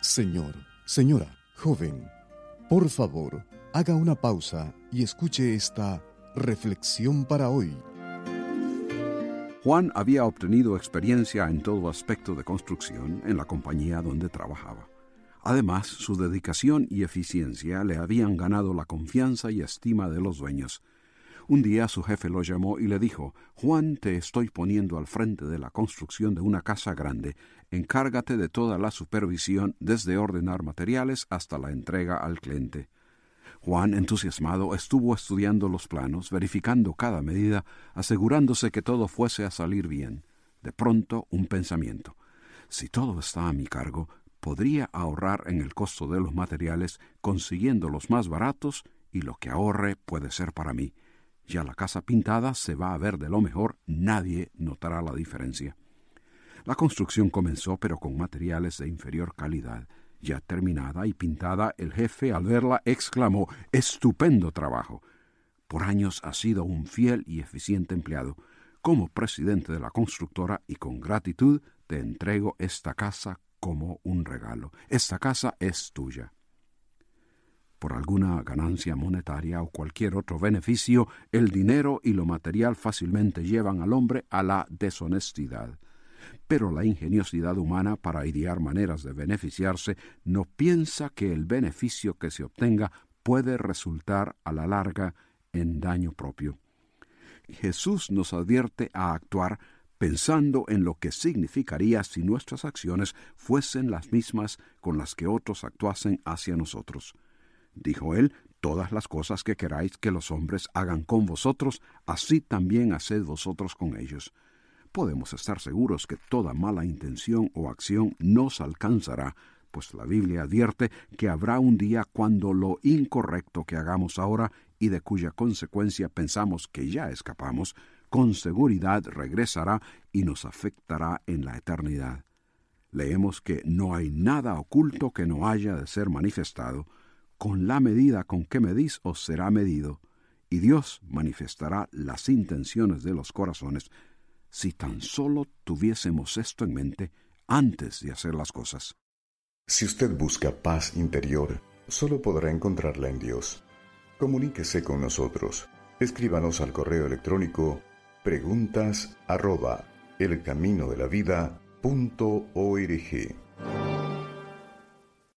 Señor, señora, joven, por favor, haga una pausa y escuche esta reflexión para hoy. Juan había obtenido experiencia en todo aspecto de construcción en la compañía donde trabajaba. Además, su dedicación y eficiencia le habían ganado la confianza y estima de los dueños. Un día su jefe lo llamó y le dijo Juan, te estoy poniendo al frente de la construcción de una casa grande. Encárgate de toda la supervisión, desde ordenar materiales hasta la entrega al cliente. Juan, entusiasmado, estuvo estudiando los planos, verificando cada medida, asegurándose que todo fuese a salir bien. De pronto, un pensamiento. Si todo está a mi cargo, podría ahorrar en el costo de los materiales, consiguiendo los más baratos, y lo que ahorre puede ser para mí. Ya la casa pintada se va a ver de lo mejor, nadie notará la diferencia. La construcción comenzó pero con materiales de inferior calidad. Ya terminada y pintada, el jefe al verla exclamó Estupendo trabajo. Por años ha sido un fiel y eficiente empleado. Como presidente de la constructora y con gratitud te entrego esta casa como un regalo. Esta casa es tuya por alguna ganancia monetaria o cualquier otro beneficio, el dinero y lo material fácilmente llevan al hombre a la deshonestidad. Pero la ingeniosidad humana para idear maneras de beneficiarse no piensa que el beneficio que se obtenga puede resultar a la larga en daño propio. Jesús nos advierte a actuar pensando en lo que significaría si nuestras acciones fuesen las mismas con las que otros actuasen hacia nosotros. Dijo él, todas las cosas que queráis que los hombres hagan con vosotros, así también haced vosotros con ellos. Podemos estar seguros que toda mala intención o acción nos alcanzará, pues la Biblia advierte que habrá un día cuando lo incorrecto que hagamos ahora y de cuya consecuencia pensamos que ya escapamos, con seguridad regresará y nos afectará en la eternidad. Leemos que no hay nada oculto que no haya de ser manifestado, con la medida con que medís os será medido, y Dios manifestará las intenciones de los corazones, si tan solo tuviésemos esto en mente antes de hacer las cosas. Si usted busca paz interior, solo podrá encontrarla en Dios. Comuníquese con nosotros. Escríbanos al correo electrónico preguntas arroba elcaminodelavida.org.